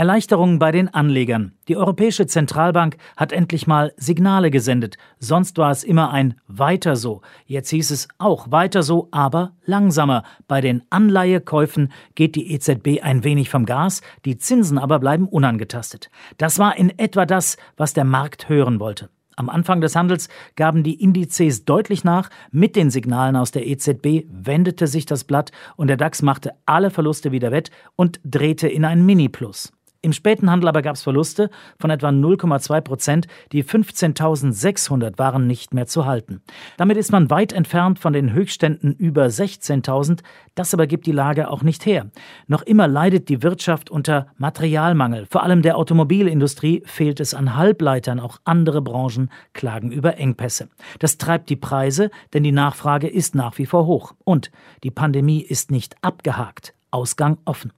Erleichterungen bei den Anlegern. Die Europäische Zentralbank hat endlich mal Signale gesendet. Sonst war es immer ein weiter so. Jetzt hieß es auch weiter so, aber langsamer. Bei den Anleihekäufen geht die EZB ein wenig vom Gas, die Zinsen aber bleiben unangetastet. Das war in etwa das, was der Markt hören wollte. Am Anfang des Handels gaben die Indizes deutlich nach. Mit den Signalen aus der EZB wendete sich das Blatt und der DAX machte alle Verluste wieder wett und drehte in ein Mini-Plus. Im späten Handel aber gab es Verluste von etwa 0,2 Prozent. Die 15.600 waren nicht mehr zu halten. Damit ist man weit entfernt von den Höchstständen über 16.000. Das aber gibt die Lage auch nicht her. Noch immer leidet die Wirtschaft unter Materialmangel. Vor allem der Automobilindustrie fehlt es an Halbleitern. Auch andere Branchen klagen über Engpässe. Das treibt die Preise, denn die Nachfrage ist nach wie vor hoch. Und die Pandemie ist nicht abgehakt. Ausgang offen.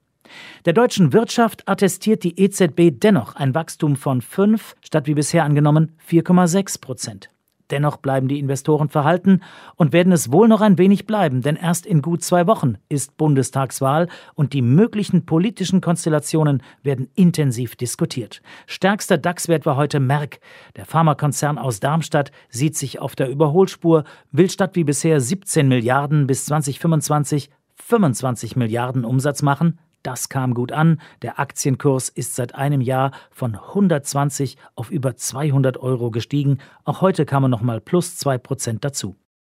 Der deutschen Wirtschaft attestiert die EZB dennoch ein Wachstum von 5 statt wie bisher angenommen 4,6 Prozent. Dennoch bleiben die Investoren verhalten und werden es wohl noch ein wenig bleiben, denn erst in gut zwei Wochen ist Bundestagswahl und die möglichen politischen Konstellationen werden intensiv diskutiert. Stärkster DAX-Wert war heute Merck. Der Pharmakonzern aus Darmstadt sieht sich auf der Überholspur, will statt wie bisher 17 Milliarden bis 2025 25 Milliarden Umsatz machen, das kam gut an. Der Aktienkurs ist seit einem Jahr von 120 auf über 200 Euro gestiegen. Auch heute kam er nochmal plus zwei Prozent dazu.